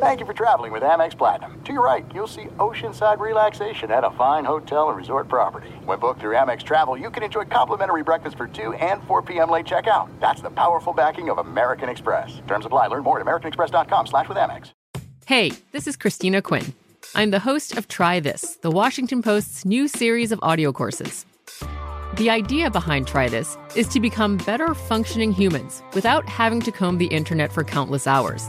Thank you for traveling with Amex Platinum. To your right, you'll see oceanside relaxation at a fine hotel and resort property. When booked through Amex Travel, you can enjoy complimentary breakfast for 2 and 4 p.m. late checkout. That's the powerful backing of American Express. Terms apply. Learn more at americanexpress.com slash with Amex. Hey, this is Christina Quinn. I'm the host of Try This, the Washington Post's new series of audio courses. The idea behind Try This is to become better functioning humans without having to comb the internet for countless hours.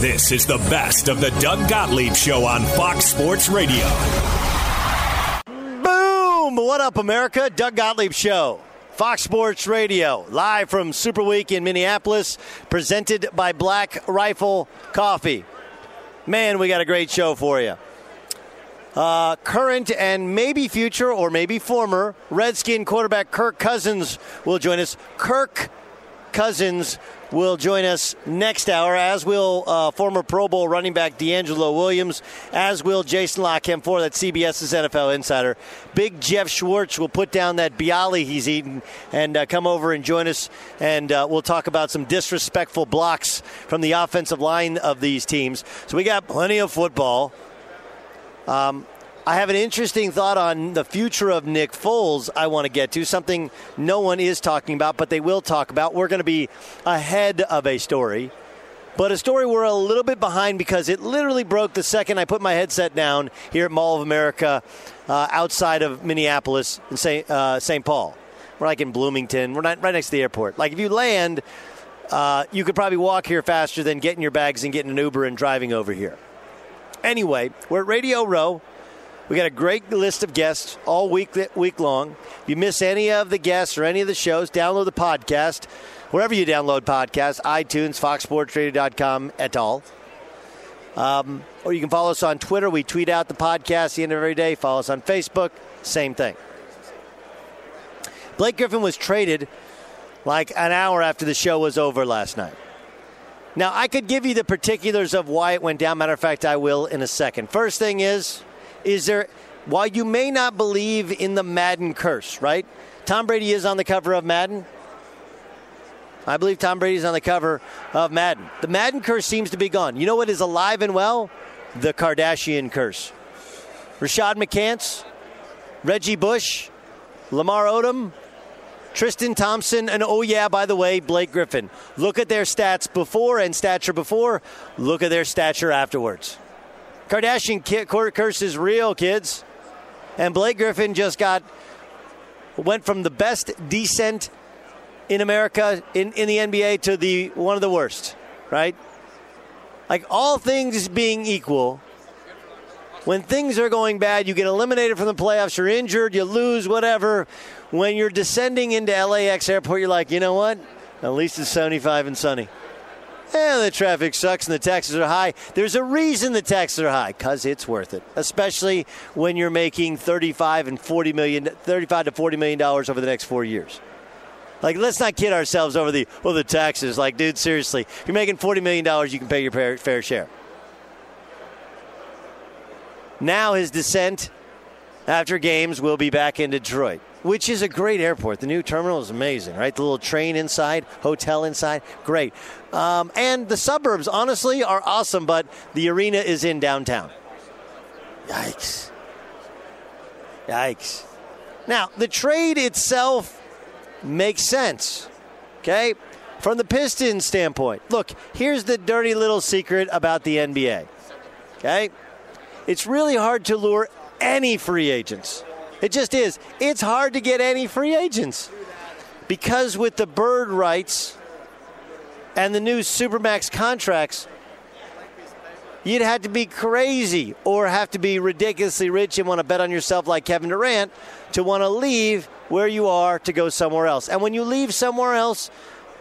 This is the best of the Doug Gottlieb Show on Fox Sports Radio. Boom! What up, America? Doug Gottlieb Show. Fox Sports Radio, live from Super Week in Minneapolis, presented by Black Rifle Coffee. Man, we got a great show for you. Uh, current and maybe future or maybe former Redskin quarterback Kirk Cousins will join us. Kirk Cousins will join us next hour, as will uh, former Pro Bowl running back DeAngelo Williams, as will Jason Lockham for that CBS's NFL Insider. Big Geoff Schwartz will put down that bialy he's eating and uh, come over and join us, and uh, we'll talk about some disrespectful blocks from the offensive line of these teams. So we got plenty of football. Um, I have an interesting thought on the future of Nick Foles I want to get to, something no one is talking about, but they will talk about. We're going to be ahead of a story, but a story we're a little bit behind because it literally broke the second I put my headset down here at Mall of America uh, outside of Minneapolis and St. Uh, St. Paul. We're like in Bloomington. We're not right next to the airport. Like if you land, uh, you could probably walk here faster than getting your bags and getting an Uber and driving over here. Anyway, we're at Radio Row. We got a great list of guests all week week long. If you miss any of the guests or any of the shows, download the podcast wherever you download podcasts, iTunes, FoxSportsRadio.com, et al. Um, or you can follow us on Twitter. We tweet out the podcast the end of every day. Follow us on Facebook. Same thing. Blake Griffin was traded like an hour after the show was over last night. Now, I could give you the particulars of why it went down. Matter of fact, I will in a second. First thing is, is there, while you may not believe in the Madden curse, right? Tom Brady is on the cover of Madden. I believe Tom Brady is on the cover of Madden. The Madden curse seems to be gone. You know what is alive and well? The Kardashian curse. Rashad McCants, Reggie Bush, Lamar Odom, Tristan Thompson, and oh, yeah, by the way, Blake Griffin. Look at their stats before and stature before. Look at their stature afterwards. Kardashian curse is real, kids. And Blake Griffin just got went from the best descent in America in, in the NBA to the one of the worst, right? Like all things being equal, when things are going bad, you get eliminated from the playoffs, you're injured, you lose, whatever. When you're descending into LAX airport, you're like, you know what? At least it's 75 and sunny. Yeah, the traffic sucks and the taxes are high. There's a reason the taxes are high because it's worth it, especially when you're making 35 and 40 million, 35 to 40 million dollars over the next four years. Like, let's not kid ourselves over the well, the taxes. Like, dude, seriously, if you're making 40 million dollars, you can pay your fair, fair share. Now his descent after games we'll be back in Detroit which is a great airport. The new terminal is amazing, right? The little train inside, hotel inside, great. Um, and the suburbs, honestly, are awesome, but the arena is in downtown. Yikes. Yikes. Now, the trade itself makes sense, okay? From the Pistons standpoint, look, here's the dirty little secret about the NBA, okay? It's really hard to lure any free agents it just is. It's hard to get any free agents because with the bird rights and the new Supermax contracts, you'd have to be crazy or have to be ridiculously rich and want to bet on yourself like Kevin Durant to want to leave where you are to go somewhere else. And when you leave somewhere else,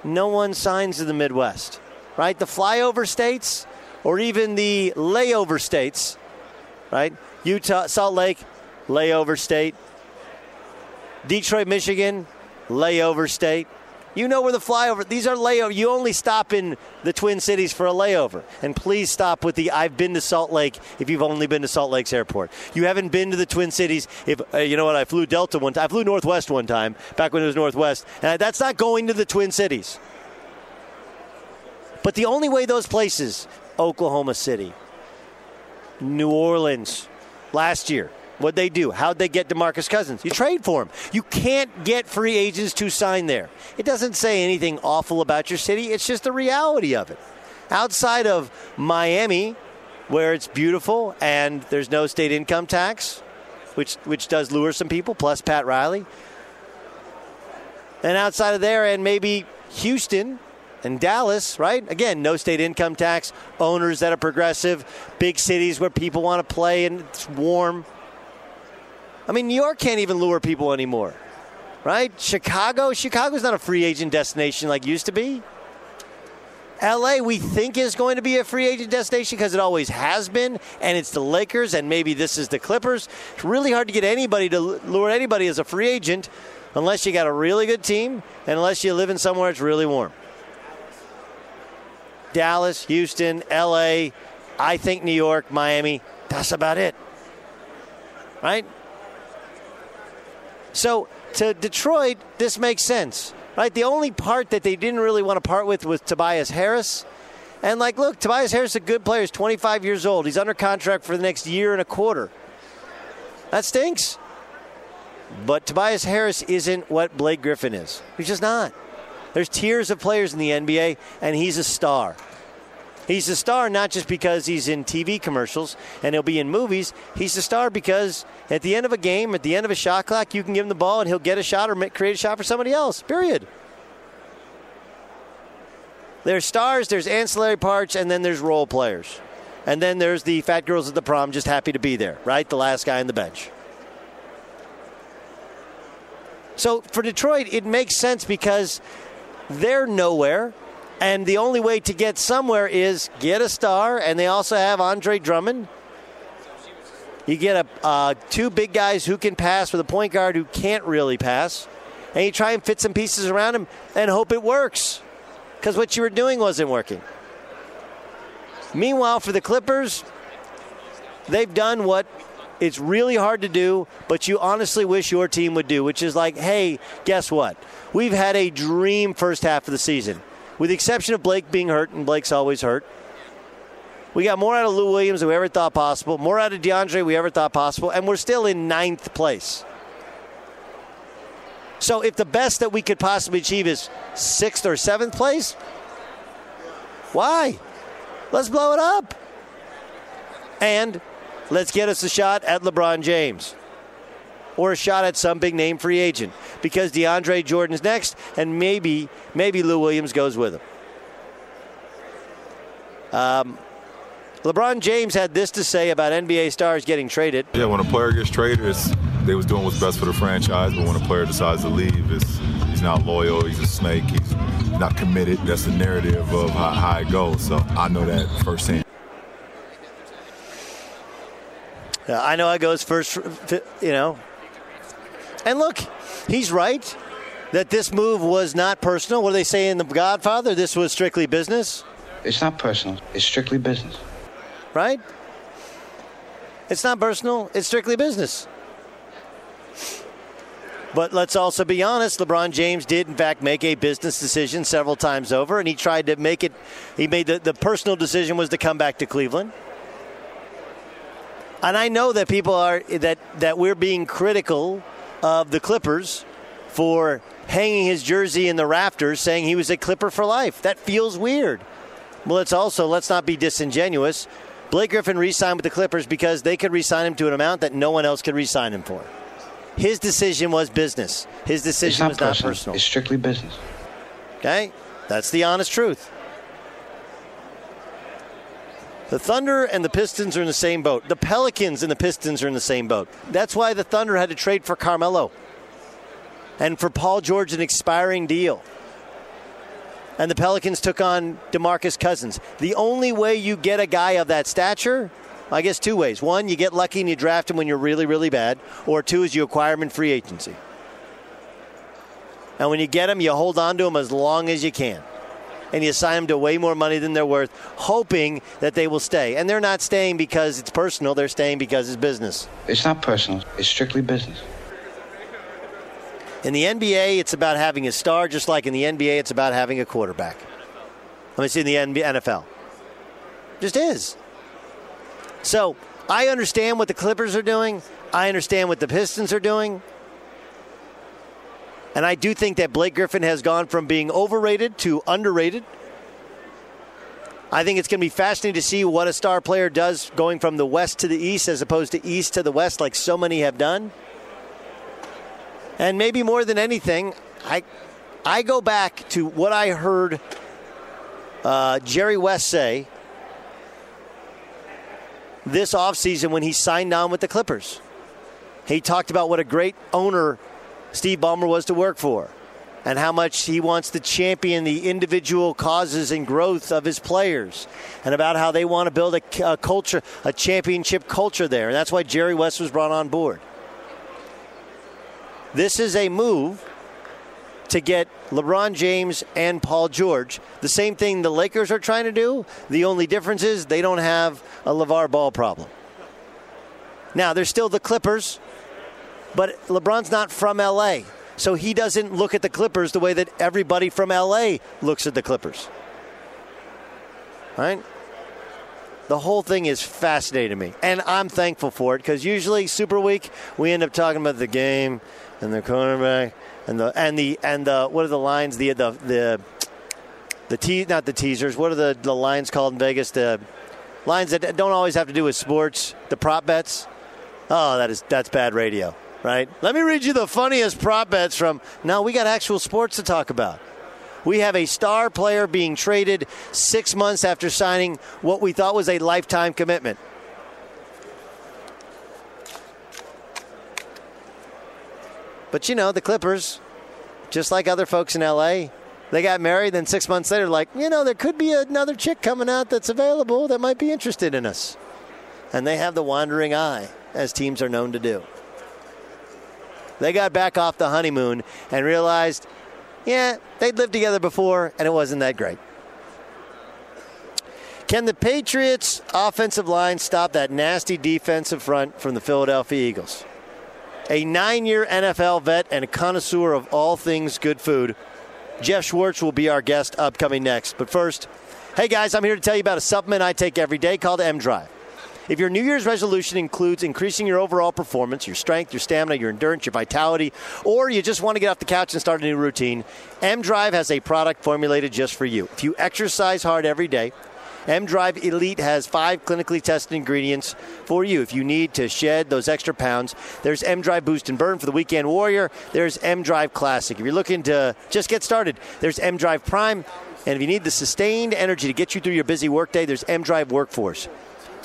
no one signs in the Midwest, right? The flyover states or even the layover states, right? Utah, Salt Lake, layover state. Detroit, Michigan, layover state. You know where the flyover. These are layover. You only stop in the Twin Cities for a layover. And please stop with the "I've been to Salt Lake." If you've only been to Salt Lake's airport, you haven't been to the Twin Cities. If uh, you know what, I flew Delta one time. I flew Northwest one time back when it was Northwest, and that's not going to the Twin Cities. But the only way those places, Oklahoma City, New Orleans, last year, What'd they do? How'd they get DeMarcus Cousins? You trade for him. You can't get free agents to sign there. It doesn't say anything awful about your city, it's just the reality of it. Outside of Miami, where it's beautiful and there's no state income tax, which, which does lure some people, plus Pat Riley. And outside of there, and maybe Houston, and Dallas, right? Again, no state income tax, owners that are progressive, big cities where people want to play and it's warm. I mean, New York can't even lure people anymore, right? Chicago, Chicago's not a free agent destination like used to be. LA, we think is going to be a free agent destination because it always has been, and it's the Lakers, and maybe this is the Clippers. It's really hard to get anybody to lure anybody as a free agent unless you got a really good team and unless you live in somewhere it's really warm. Dallas, Houston, LA, I think New York, Miami, that's about it. Right? So to Detroit, this makes sense, right? The only part that they didn't really want to part with was Tobias Harris. And like, look, Tobias Harris is a good player. He's 25 years old. He's under contract for the next year and a quarter. That stinks. But Tobias Harris isn't what Blake Griffin is. He's just not. There's tiers of players in the NBA, and he's a star. He's a star not just because he's in TV commercials and he'll be in movies. He's a star because at the end of a game, at the end of a shot clock, you can give him the ball and he'll get a shot or create a shot for somebody else. Period. There's stars, there's ancillary parts, and then there's role players. And then there's the fat girls at the prom just happy to be there, right? The last guy on the bench. So for Detroit, it makes sense because they're nowhere. And the only way to get somewhere is get a star, and they also have Andre Drummond. You get a uh, two big guys who can pass with a point guard who can't really pass, and you try and fit some pieces around him and hope it works, because what you were doing wasn't working. Meanwhile, for the Clippers, they've done what it's really hard to do, but you honestly wish your team would do, which is like, hey, guess what? We've had a dream first half of the season with the exception of Blake being hurt, and Blake's always hurt. We got more out of Lou Williams than we ever thought possible, more out of DeAndre we ever thought possible, and we're still in ninth place. So if the best that we could possibly achieve is sixth or seventh place, why? Let's blow it up. And let's get us a shot at LeBron James or a shot at some big name free agent because DeAndre Jordan's next, and maybe maybe Lou Williams goes with him. Um, LeBron James had this to say about NBA stars getting traded. Yeah, when a player gets traded, it's, they was doing what's best for the franchise, but when a player decides to leave, it's, he's not loyal, he's a snake, he's not committed. That's the narrative of how, how it goes. So I know that firsthand. Yeah, I know I goes first, you know. And look, he's right that this move was not personal. What do they say in The Godfather? This was strictly business. It's not personal. It's strictly business. Right? It's not personal. It's strictly business. But let's also be honest, LeBron James did, in fact, make a business decision several times over, and he tried to make it, he made the, the personal decision was to come back to Cleveland. And I know that people are, that, that we're being critical of the Clippers for hanging his jersey in the rafters saying he was a Clipper for life. That feels weird. Well, it's also, let's not be disingenuous. Blake Griffin re signed with the Clippers because they could re sign him to an amount that no one else could re sign him for. His decision was business. His decision not was not personal. personal. It's strictly business. Okay? That's the honest truth. The Thunder and the Pistons are in the same boat. The Pelicans and the Pistons are in the same boat. That's why the Thunder had to trade for Carmelo and for Paul George an expiring deal. And the Pelicans took on DeMarcus Cousins. The only way you get a guy of that stature, I guess two ways. One, you get lucky and you draft him when you're really, really bad, or two is you acquire him in free agency. And when you get him, you hold on to him as long as you can. And you assign them to way more money than they're worth, hoping that they will stay. And they're not staying because it's personal, they're staying because it's business. It's not personal. It's strictly business. In the NBA, it's about having a star, just like in the NBA, it's about having a quarterback. Let me see in the NFL. Just is. So I understand what the Clippers are doing. I understand what the Pistons are doing. And I do think that Blake Griffin has gone from being overrated to underrated. I think it's going to be fascinating to see what a star player does going from the west to the east as opposed to east to the west, like so many have done. And maybe more than anything, I, I go back to what I heard uh, Jerry West say this offseason when he signed on with the Clippers. He talked about what a great owner Steve Ballmer was to work for and how much he wants to champion the individual causes and growth of his players and about how they want to build a, a culture, a championship culture there. And that's why Jerry West was brought on board. This is a move to get LeBron James and Paul George. The same thing the Lakers are trying to do. The only difference is they don't have a LeVar Ball problem. Now, there's still the Clippers, but LeBron's not from LA. So he doesn't look at the Clippers the way that everybody from LA looks at the Clippers. Right? The whole thing is fascinating me. And I'm thankful for it because usually Super Week, we end up talking about the game and the cornerback and the and the and the what are the lines the the the the te- not the teasers what are the the lines called in Vegas the lines that don't always have to do with sports the prop bets oh that is that's bad radio right let me read you the funniest prop bets from Now we got actual sports to talk about we have a star player being traded six months after signing what we thought was a lifetime commitment But you know, the Clippers, just like other folks in LA, they got married. Then six months later, like, you know, there could be another chick coming out that's available that might be interested in us. And they have the wandering eye, as teams are known to do. They got back off the honeymoon and realized, yeah, they'd lived together before and it wasn't that great. Can the Patriots' offensive line stop that nasty defensive front from the Philadelphia Eagles? a nine year NFL vet and a connoisseur of all things good food. Geoff Schwartz will be our guest upcoming next. But first, hey guys, I'm here to tell you about a supplement I take every day called M Drive. If your New Year's resolution includes increasing your overall performance, your strength, your stamina, your endurance, your vitality, or you just want to get off the couch and start a new routine, M Drive has a product formulated just for you. If you exercise hard every day, M Drive Elite has five clinically tested ingredients for you. If you need to shed those extra pounds, there's M Drive Boost and Burn for the weekend warrior. There's M Drive Classic. If you're looking to just get started, there's M Drive Prime. And if you need the sustained energy to get you through your busy workday, there's M Drive Workforce.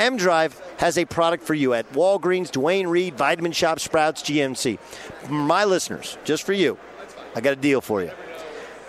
M Drive has a product for you at Walgreens, Duane Reade, Vitamin Shoppe, Sprouts, GNC. My listeners, just for you, I got a deal for you.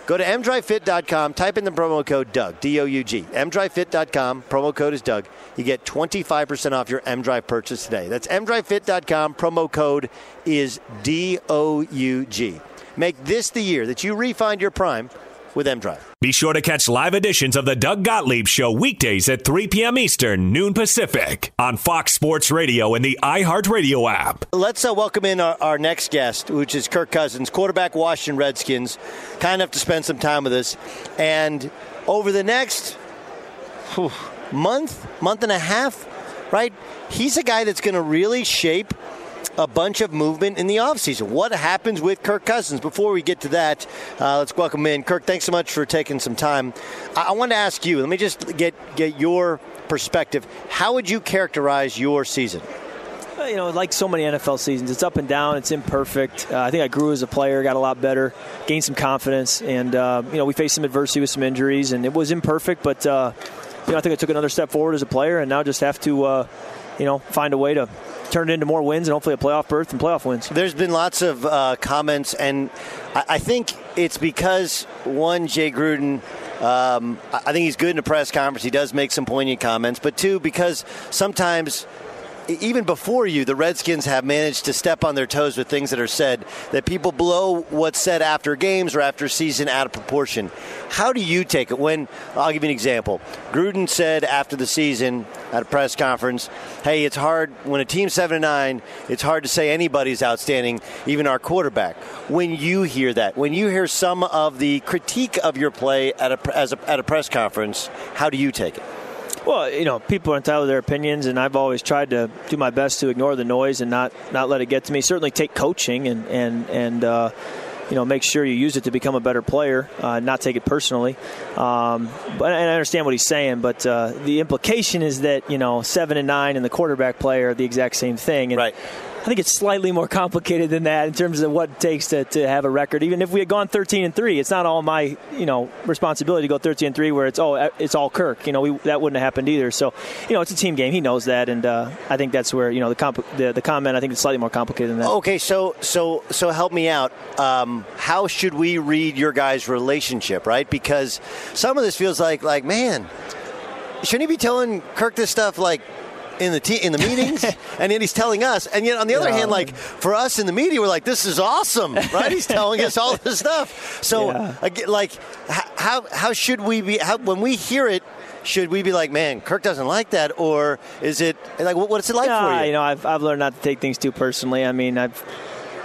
Go to mdryfit.com, type in the promo code Doug, D O U G. mdryfit.com, promo code is Doug. You get 25% off your mdrive purchase today. That's mdryfit.com, promo code is D O U G. Make this the year that you refind your prime with mDrive. Be sure to catch live editions of the Doug Gottlieb Show weekdays at 3 p.m. Eastern, noon Pacific, on Fox Sports Radio and the iHeartRadio app. Let's uh, welcome in our, our, next guest, which is Kirk Cousins, quarterback, Washington Redskins. Kind enough to spend some time with us. And over the next whew, month, month and a half, right, he's a guy that's going to really shape – a bunch of movement in the offseason. What happens with Kirk Cousins? Before we get to that, uh, let's welcome in Kirk. Thanks so much for taking some time. I, I want to ask you. Let me just get get your perspective. How would you characterize your season? You know, like so many NFL seasons, it's up and down. It's imperfect. Uh, I think I grew as a player, got a lot better, gained some confidence, and uh, you know we faced some adversity with some injuries, and it was imperfect. But uh, you know, I think I took another step forward as a player, and now just have to, uh, you know, find a way to turn it into more wins and hopefully a playoff berth and playoff wins. There's been lots of uh, comments, and I, I, think it's because one, Jay Gruden. Um, I think he's good in a press conference. He does make some poignant comments, but two, because sometimes even before you, the Redskins have managed to step on their toes with things that are said that people blow what's said after games or after season out of proportion. How do you take it when, I'll give you an example. Gruden said after the season at a press conference, hey, it's hard, when a team's 7 and 9, it's hard to say anybody's outstanding, even our quarterback. When you hear that, when you hear some of the critique of your play at a, a, at a press conference, how do you take it? Well, you know, people are entitled to their opinions, and I've always tried to do my best to ignore the noise and not not let it get to me. Certainly, take coaching and and and. Uh, you know, make sure you use it to become a better player, uh, not take it personally. Um, but and I understand what he's saying, but uh, the implication is that you know seven and nine and the quarterback play are the exact same thing. And right. I think it's slightly more complicated than that in terms of what it takes to, to have a record. Even if we had gone 13 and three, it's not all my you know responsibility to go 13 and three where it's oh it's all Kirk. You know we, that wouldn't have happened either. So you know it's a team game. He knows that, and uh, I think that's where you know the, comp- the, the comment. I think it's slightly more complicated than that. Okay, so so so help me out. Um, how should we read your guys' relationship, right? Because some of this feels like like man, shouldn't he be telling Kirk this stuff like in the te- in the meetings, and then he's telling us. And yet, on the other yeah. hand, like for us in the media, we're like, "This is awesome!" Right? he's telling us all this stuff. So, yeah. like, how how should we be? How, when we hear it, should we be like, man, Kirk doesn't like that, or is it like what's it like for you? You know, I've I've learned not to take things too personally. I mean, I've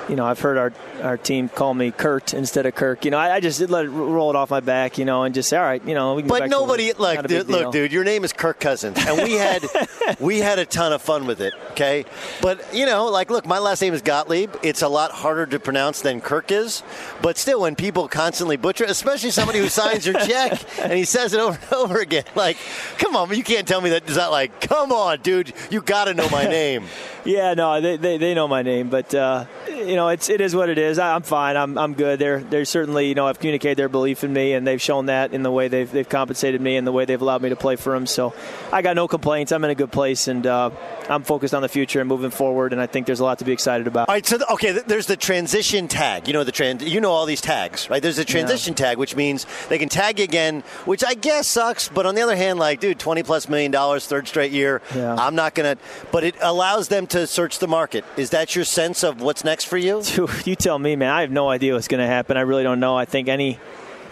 you know, I've heard our, our team call me Kurt instead of Kirk. You know, I, I just let it roll it off my back, you know, and just say, all right, you know, we can. But nobody, like, dude, look, dude, your name is Kirk Cousins, and we had we had a ton of fun with it. Okay, but you know, like, look, my last name is Gottlieb. It's a lot harder to pronounce than Kirk is, but still, when people constantly butcher, especially somebody who signs your check and he says it over and over again, like, come on, you can't tell me that. Is that like, come on, dude, you got to know my name. yeah, no, they, they, they know my name, but. Uh, you know, it's it is what it is. I'm fine. I'm I'm good. They're they certainly you know I've communicated their belief in me, and they've shown that in the way they've they've compensated me and the way they've allowed me to play for them. So I got no complaints. I'm in a good place, and uh, I'm focused on the future and moving forward. And I think there's a lot to be excited about. All right. So the, okay, there's the transition tag. You know the trend. You know all these tags, right? There's a transition yeah. tag, which means they can tag you again, which I guess sucks. But on the other hand, like, dude, 20 plus million dollars, third straight year. Yeah. I'm not gonna. But it allows them to search the market. Is that your sense of what's next for you? you tell me, man. I have no idea what's going to happen. I really don't know. I think any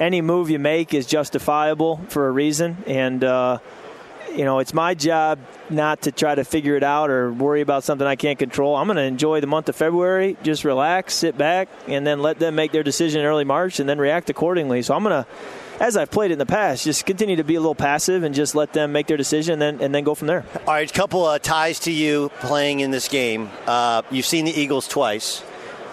any move you make is justifiable for a reason, and uh, you know it's my job not to try to figure it out or worry about something I can't control. I'm going to enjoy the month of February, just relax, sit back, and then let them make their decision in early March, and then react accordingly. So I'm going to as I've played in the past, just continue to be a little passive and just let them make their decision and then, and then go from there. All right, a couple of ties to you playing in this game. Uh, you've seen the Eagles twice.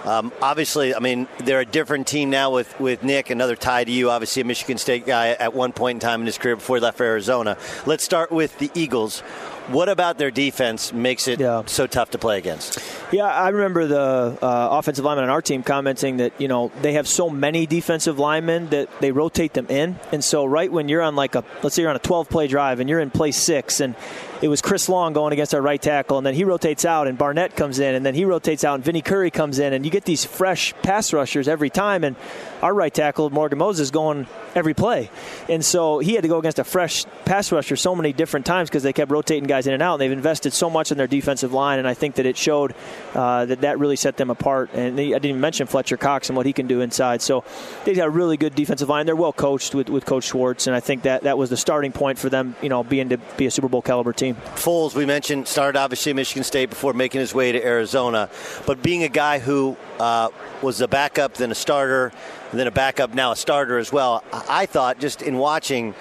Um, obviously, I mean, they're a different team now with, with Nick, another tie to you, obviously a Michigan State guy at one point in time in his career before he left for Arizona. Let's start with the Eagles. What about their defense makes it Yeah. so tough to play against? Yeah, I remember the uh, offensive lineman on our team commenting that you know they have so many defensive linemen that they rotate them in, and so right when you're on like a let's say you're on a 12 play drive and you're in play six, and it was Chris Long going against our right tackle, and then he rotates out and Barnett comes in, and then he rotates out and Vinny Curry comes in, and you get these fresh pass rushers every time, and our right tackle Morgan Moses going every play, and so he had to go against a fresh pass rusher so many different times because they kept rotating guys in and out, and they've invested so much in their defensive line, and I think that it showed uh, that that really set them apart. And they, I didn't even mention Fletcher Cox and what he can do inside. So they've got a really good defensive line. They're well coached with, with Coach Schwartz, and I think that that was the starting point for them, you know, being to be a Super Bowl caliber team. Foles, we mentioned, started obviously Michigan State before making his way to Arizona. But being a guy who uh, was a backup, then a starter, then a backup, now a starter as well, I thought just in watching,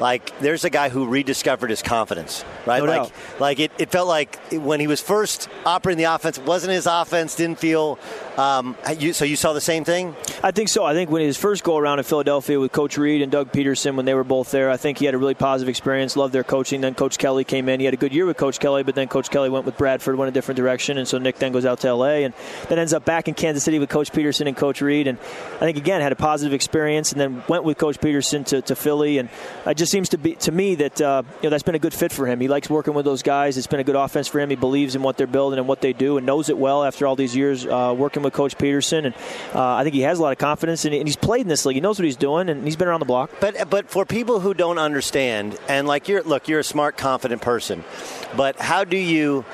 like, there's a guy who rediscovered his confidence, right? No like, doubt. like it, it felt like when he was first operating the offense, it wasn't his offense, didn't feel. Um, you, so you saw the same thing? I think so. I think when his first go around in Philadelphia with Coach Reid and Doug Pederson, when they were both there, I think he had a really positive experience. Loved their coaching. Then Coach Kelly came in. He had a good year with Coach Kelly, but then Coach Kelly went with Bradford, went a different direction, and so Nick then goes out to LA and then ends up back in Kansas City with Coach Pederson and Coach Reid. And I think again had a positive experience, and then went with Coach Pederson to, to Philly. And it just seems to be to me that uh, you know that's been a good fit for him. He likes working with those guys. It's been a good offense for him. He believes in what they're building and what they do, and knows it well after all these years uh, working with Coach Pederson. And uh, I think he has a lot of confidence, and, and he's played in this league. He knows what he's doing, and he's been around the block. But but for people who don't understand, and like you're look, you're a smart, confident person, but how do you?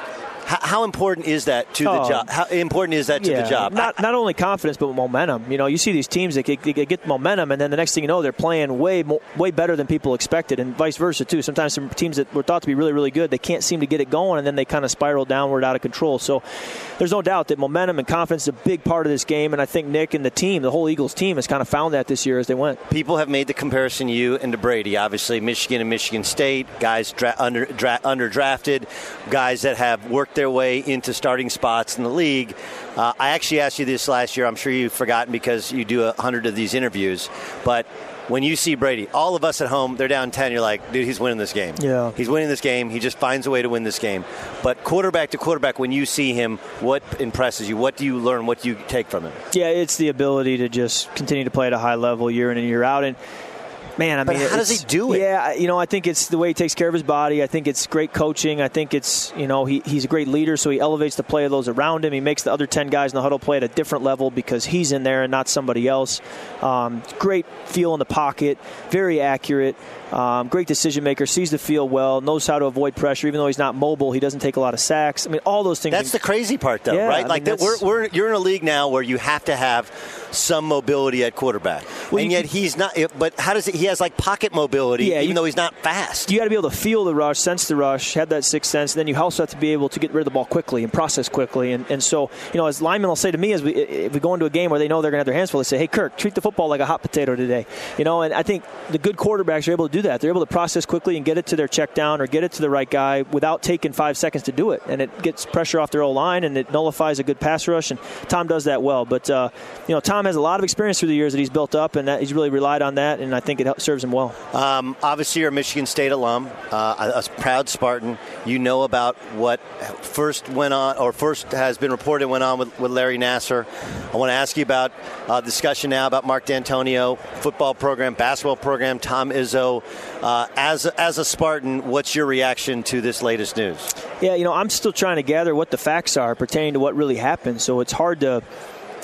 How, how important is that to the Oh. job? How important is that to Yeah, the job? Not not only confidence, but momentum. You know, you see these teams that get, they get momentum, and then the next thing you know, they're playing way mo- way better than people expected, and vice versa too. Sometimes some teams that were thought to be really really good, they can't seem to get it going, and then they kind of spiral downward out of control. So there's no doubt that momentum and confidence is a big part of this game, and I think Nick and the team, the whole Eagles team, has kind of found that this year as they went. People have made the comparison you and to Brady. Obviously, Michigan and Michigan State guys dra- under dra- underdrafted, guys that have worked their way into starting spots in the league. Uh, I actually asked you this last year. I'm sure you've forgotten because you do a hundred of these interviews, but. When you see Brady, all of us at home, they're down 10. You're like, dude, he's winning this game. Yeah. He's winning this game. He just finds a way to win this game. But quarterback to quarterback, when you see him, what impresses you? What do you learn? What do you take from him? Yeah, it's the ability to just continue to play at a high level year in and year out, and. Man, I But mean, how does he do it? Yeah, you know, I think it's the way he takes care of his body. I think it's great coaching. I think it's you know he, he's a great leader, so he elevates the play of those around him. He makes the other ten guys in the huddle play at a different level because he's in there and not somebody else. Um, great feel in the pocket, very accurate. Um, great decision maker, sees the field well, knows how to avoid pressure. Even though he's not mobile, he doesn't take a lot of sacks. I mean, all those things. That's the crazy part, though, Yeah, right? I Like mean, that we're, we're you're in a league now where you have to have some mobility at quarterback, Well, and yet he's not. But how does it? He has like pocket mobility, Yeah, even you- though he's not fast. you got to be able to feel the rush, sense the rush, have that sixth sense. And then you also have to be able to get rid of the ball quickly and process quickly. And, and so, you know, as linemen will say to me, as we if we go into a game where they know they're going to have their hands full, they say, "Hey, Kirk, treat the football like a hot potato today." You know, and I think the good quarterbacks are able to do that. They're able to process quickly and get it to their check down or get it to the right guy without taking five seconds to do it. And it gets pressure off their old line and it nullifies a good pass rush. And Tom does that well. But uh, you know, Tom has a lot of experience through the years that he's built up, and that he's really relied on that. And I think it help- serves him well. Um, obviously, you're a Michigan State alum, uh, a, a proud Spartan. You know about what first went on, or first has been reported went on with, with Larry Nassar. I want to ask you about uh, discussion now about Mark Dantonio, football program, basketball program, Tom Izzo. Uh, as as a Spartan, what's your reaction to this latest news? Yeah, you know, I'm still trying to gather what the facts are pertaining to what really happened. So it's hard to,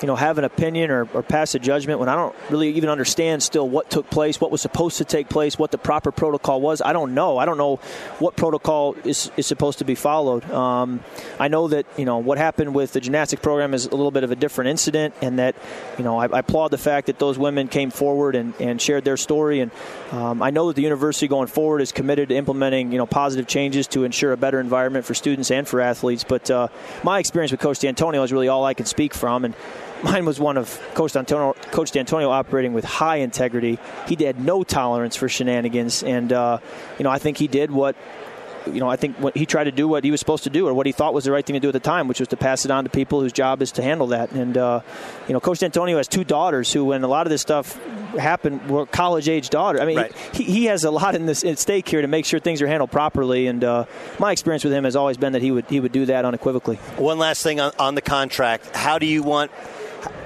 you know, have an opinion or, or pass a judgment when I don't really even understand still what took place, what was supposed to take place, what the proper protocol was. I don't know. I don't know what protocol is, is supposed to be followed. Um, I know that, you know, what happened with the gymnastics program is a little bit of a different incident, and that, you know, I, I applaud the fact that those women came forward and, and shared their story. And um, I know that the university going forward is committed to implementing, you know, positive changes to ensure a better environment for students and for athletes. But uh, my experience with Coach Dantonio is really all I can speak from, and mine was one of Coach Dantonio, Coach Dantonio operating with high integrity. He had no tolerance for shenanigans, and uh, you know, I think he did what you know, I think what he tried to do what he was supposed to do, or what he thought was the right thing to do at the time, which was to pass it on to people whose job is to handle that. And uh, you know, Coach Dantonio has two daughters who, when a lot of this stuff happened, We're college age daughters. I mean, Right. he, he has a lot in this at stake here to make sure things are handled properly. And uh, my experience with him has always been that he would he would do that unequivocally. One last thing on, on the contract. How do you want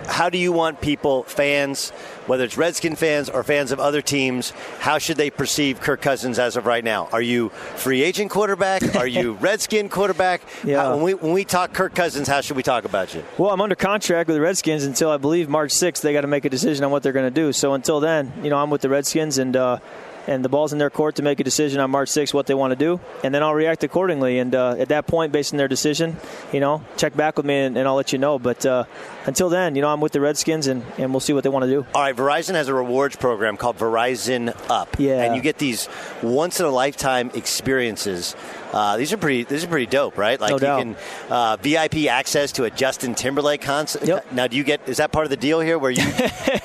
how do you want people, fans, whether it's Redskin fans or fans of other teams, how should they perceive Kirk Cousins as of right now? Are you free agent quarterback? Are you Redskin quarterback? Yeah. How- when we when we talk Kirk Cousins, how should we talk about you? Well, I'm under contract with the Redskins until I believe March 6th. They got to make a decision on what they're going to do. So until then, you know, I'm with the Redskins and. Uh, and the ball's in their court to make a decision on March 6th what they want to do, and then I'll react accordingly. And uh, at that point, based on their decision, you know, check back with me and, and I'll let you know. But uh, until then, you know, I'm with the Redskins, and, and we'll see what they want to do. All right, Verizon has a rewards program called Verizon Up. Yeah. And you get these once in a lifetime experiences. Uh, these are pretty. These are pretty dope, right? Like No you doubt. can uh, VIP access to a Justin Timberlake concert. Yep. Now, do you get? Is that part of the deal here, where you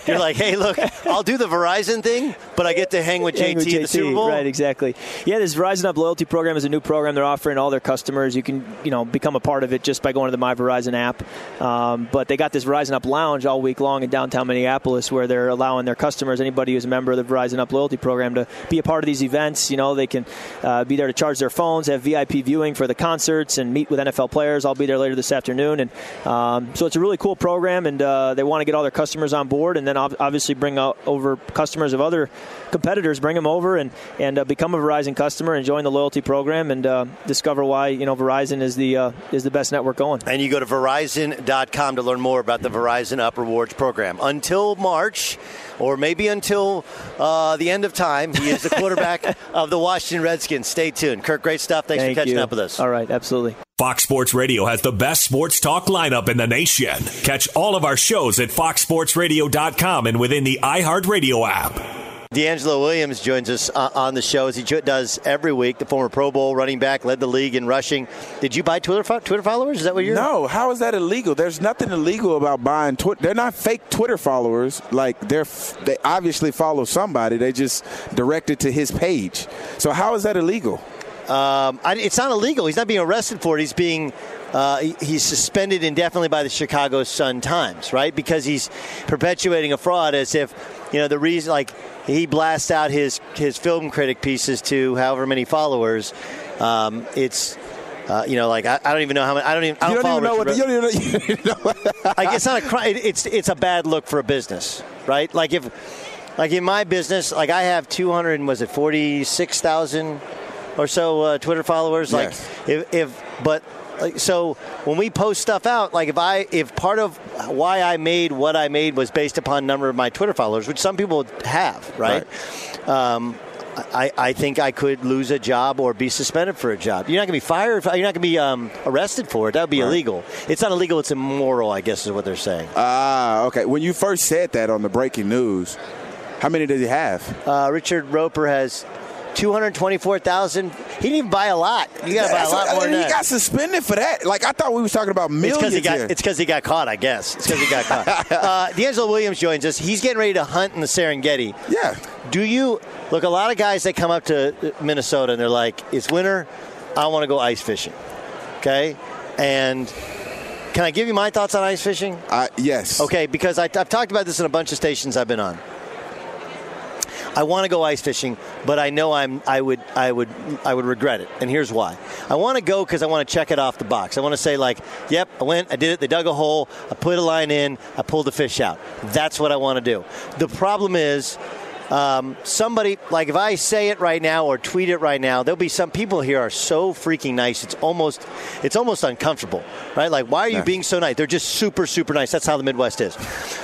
you're like, hey, look, I'll do the Verizon thing, but I get to hang with JT, with at the Super Bowl. Right, exactly. Yeah, this Verizon Up loyalty program is a new program they're offering all their customers. You can, you know, become a part of it just by going to the My Verizon app. Um, but they got this Verizon Up lounge all week long in downtown Minneapolis, where they're allowing their customers, anybody who's a member of the Verizon Up loyalty program, to be a part of these events. You know, they can uh, be there to charge their phones, have VIP viewing for the concerts, and meet with NFL players. I'll be there later this afternoon, and um, so it's a really cool program, and uh, they want to get all their customers on board, and then obviously bring out over customers of other competitors, bring them over and and uh, become a Verizon customer and join the loyalty program and uh, discover why you know Verizon is the uh, is the best network going. And you go to Verizon.com to learn more about the Verizon Up Rewards program. Until March, or maybe until uh, the end of time, he is the quarterback of the Washington Redskins. Stay tuned. Kirk, great stuff. Thanks Thank for catching you. up with us. All right, absolutely. Fox Sports Radio has the best sports talk lineup in the nation. Catch all of our shows at foxsportsradio.com and within the iHeartRadio app. DeAngelo Williams joins us uh, on the show as he does every week. The former Pro Bowl running back led the league in rushing. Did you buy Twitter Twitter followers? Is that what you're? No, how is that illegal? There's nothing illegal about buying Twitter. They're not fake Twitter followers. Like they're f- they obviously follow somebody. They just directed to his page. So how is that illegal? Um, I, it's not illegal. He's not being arrested for it. He's being uh, he's suspended indefinitely by the Chicago Sun Times, right? Because he's perpetuating a fraud as if you know the reason like he blasts out his his film critic pieces to however many followers. Um, it's uh, you know like I, I don't even know how many. I don't even. I You don't, don't even know follow what. Richard You don't even know. You don't know like it's not a crime. It, it's it's a bad look for a business, right? Like if, like in my business, like I have two hundred was it forty six thousand or so uh, Twitter followers. Like Yes. if if but. Like, so when we post stuff out, like if I if part of why I made what I made was based upon number of my Twitter followers, which some people have, right? Um, I, I think I could lose a job or be suspended for a job. You're not going to be fired. You're not going to be um, arrested for it. That would be Right. illegal. It's not illegal. It's immoral. I guess is what they're saying. Ah, okay. When you first said that on the breaking news, how many did he have? Uh, Richard Roeper has 224,000. He didn't even buy a lot. You got to buy a lot more than he got suspended for that. Like I thought we was talking about It's millions because he got here. it's because he got caught, I guess. It's because he got caught. uh, DeAngelo Williams joins us. He's getting ready to hunt in the Serengeti. Yeah. Do you look? A lot of guys that come up to Minnesota and they're like, "It's winter. I want to go ice fishing." Okay, and can I give you my thoughts on ice fishing? Uh, yes. Okay, because I, I've talked about this in a bunch of stations I've been on. I want to go ice fishing, but I know I'm I would I would I would regret it. And here's why. I want to go because I want to check it off the box. I want to say like, yep, I went, I did it. They dug a hole, I put a line in, I pulled the fish out. That's what I want to do. The problem is. Um, somebody like if I say it right now or tweet it right now, there'll be some people here are so freaking nice. It's almost, it's almost uncomfortable, right? Like, why are you being so nice? They're just super, super nice. That's how the Midwest is.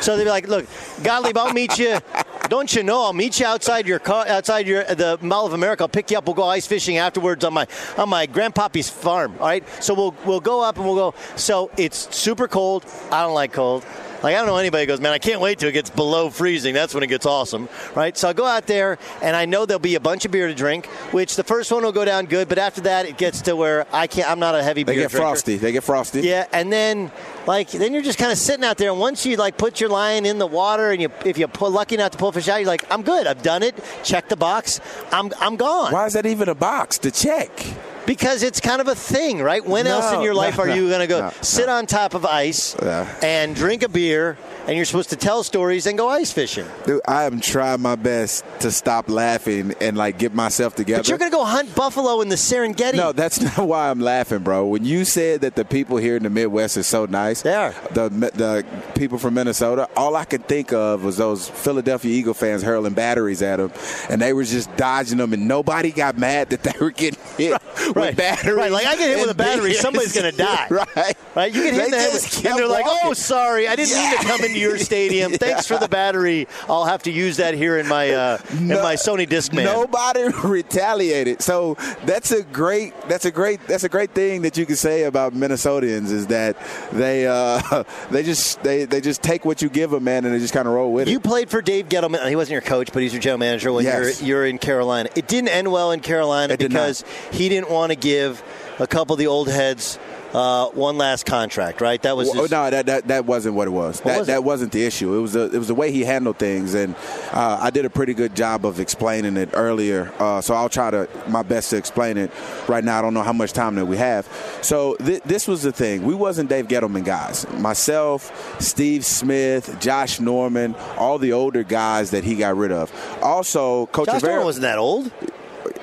So they'll be like, "Look, Gottlieb, I'll meet you. Don't you know? I'll meet you outside your car, outside your the Mall of America. I'll pick you up. We'll go ice fishing afterwards on my on my grandpappy's farm. All right. So we'll we'll go up and we'll go. So it's super cold. I don't like cold. Like I don't know anybody who goes, man, I can't wait till it gets below freezing. That's when it gets awesome, right? So I go out there and I know there'll be a bunch of beer to drink. Which the first one will go down good, but after that it gets to where I can't. I'm not a heavy They beer get drinker. frosty. They get frosty. Yeah, and then like then you're just kind of sitting out there, and once you like put your line in the water, and you if you pull lucky enough to pull like, I'm good, I've done it, check the box, I'm I'm gone. Why is that even a box to check? Because it's kind of a thing, right? When No, else in your no, life are no, you going to go no, sit on top of ice Yeah. and drink a beer and you're supposed to tell stories and go ice fishing? Dude, I am trying my best to stop laughing and like get myself together. But you're going to go hunt buffalo in the Serengeti. No, that's not why I'm laughing, bro. When you said that the people here in the Midwest are so nice, They are. The the people from Minnesota. All I could think of was those Philadelphia Eagle fans hurling batteries at them, and they were just dodging them, and nobody got mad that they were getting hit Right. batteries. Right, like I get hit with a battery, somebody's gonna die. right, Right, you get hit They in the head with, and they're like, "Oh, sorry, I didn't mean to come into your stadium. Thanks for the battery. I'll have to use that here in my uh, in No- my Sony Discman." Nobody retaliated. So that's a great that's a great that's a great thing that you can say about Minnesotans is that they uh, they just they, they just take what you give them, man, and they just kind of roll with You it. You played for Dave Gettleman. He wasn't your coach, but he's your general manager when Yes. you're you're in Carolina. It didn't end well in Carolina It because he didn't want to give a couple of the old heads uh, one last contract. Right? That was Well, his, no, that, that that wasn't what it was. that was it? that wasn't the issue. It was the it was the way he handled things, and uh, I did a pretty good job of explaining it earlier. Uh, so I'll try to my best to explain it right now. I don't know how much time that we have. So th- this was the thing. We wasn't Dave Gettleman guys. Myself, Steve Smith, Josh Norman, all the older guys that he got rid of. Also, Coach Josh Rivera Norman wasn't that old,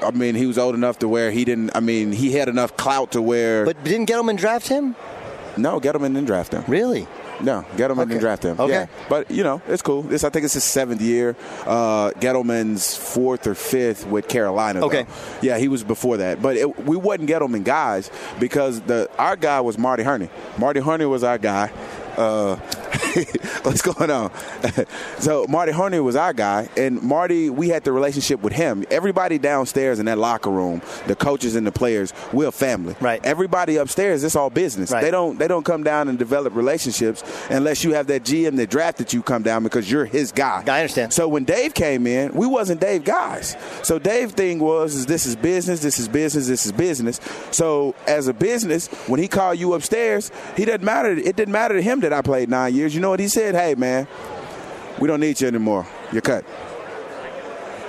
I mean, he was old enough to where he didn't. I mean, he had enough clout to where. but didn't Gettleman draft him? no, Gettleman didn't draft him. Really? No, Gettleman Okay. didn't draft him. Okay. Yeah. But, you know, it's cool. This I think it's his seventh year. Uh, Gettleman's fourth or fifth with Carolina. though. Okay. Yeah, he was before that. But it, we wasn't Gettleman guys because the our guy was Marty Hurney. Marty Hurney was our guy. Uh, what's going on? so Marty Hurney was our guy, and Marty, we had the relationship with him. Everybody downstairs in that locker room, the coaches and the players, we're a family. Right. Everybody upstairs, it's all business. Right. They don't they don't come down and develop relationships unless you have that GM that drafted you come down because you're his guy. I understand. So when Dave came in, we wasn't Dave guys. So Dave thing was is this is business, this is business, this is business. So as a business, when he called you upstairs, he doesn't matter. It didn't matter to him that I played nine years. You know what he said? Hey man, we don't need you anymore. You're cut.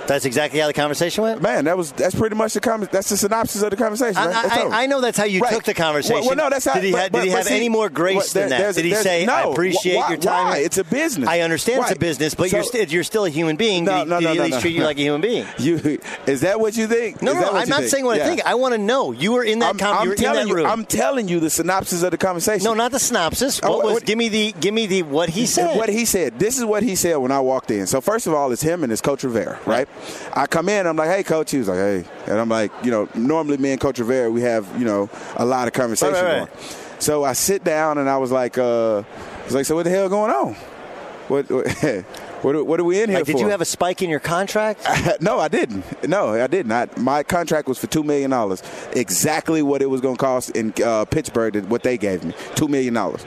That's exactly how the conversation went. Man, that was that's pretty much the com- that's the synopsis of the conversation. I, man. I. I know that's how you Right. took the conversation. Well, well, no, that's how. Did he, but- ha- did he have see, any more grace what- than that? Did he say, no, "I appreciate why- your time"? Why? It's a business. I understand it's a business, but So- you're st- you're still a human being. No, did he, no, did no, he no, at least no. treat you like a human being? You is that what you think? No, no, I'm not think? saying what Yeah. I think. I want to know. You were in that. I'm, com- I'm you were telling you. I'm telling you the synopsis of the conversation. no, not the synopsis. Oh, What was? give me the. Give me the. What he said. What he said. This is what he said when I walked in. So first of all, it's him and it's Coach Rivera, right? I come in. I'm like, "Hey, Coach." He was like, "Hey," and I'm like, you know, normally me and Coach Rivera we have you know a lot of conversation Right, right, going. So I sit down and I was like, uh, I was like, "So what the hell going on? What what, what, what are we in here Like, for?" did you have a spike in your contract? no, I didn't. No, I didn't. I, my contract was for two million dollars, exactly what it was going to cost in uh, Pittsburgh. What they gave me, two million dollars.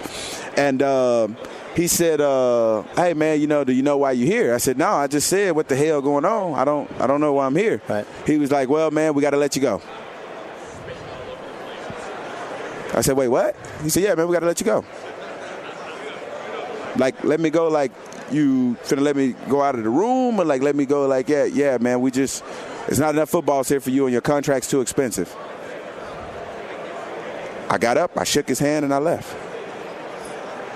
And um he said, uh, "Hey man, you know, do you know why you're here?" I said, "No, I just said what the hell going on. I don't, I don't know why I'm here." Right. He was like, "Well, man, we got to let you go." I said, "Wait, what?" He said, "Yeah, man, we got to let you go." Like, let me go. Like, you finna let me go out of the room, or like, let me go. Like, yeah, yeah, man, we just, it's not enough footballs here for you, and your contract's too expensive. I got up, I shook his hand, and I left.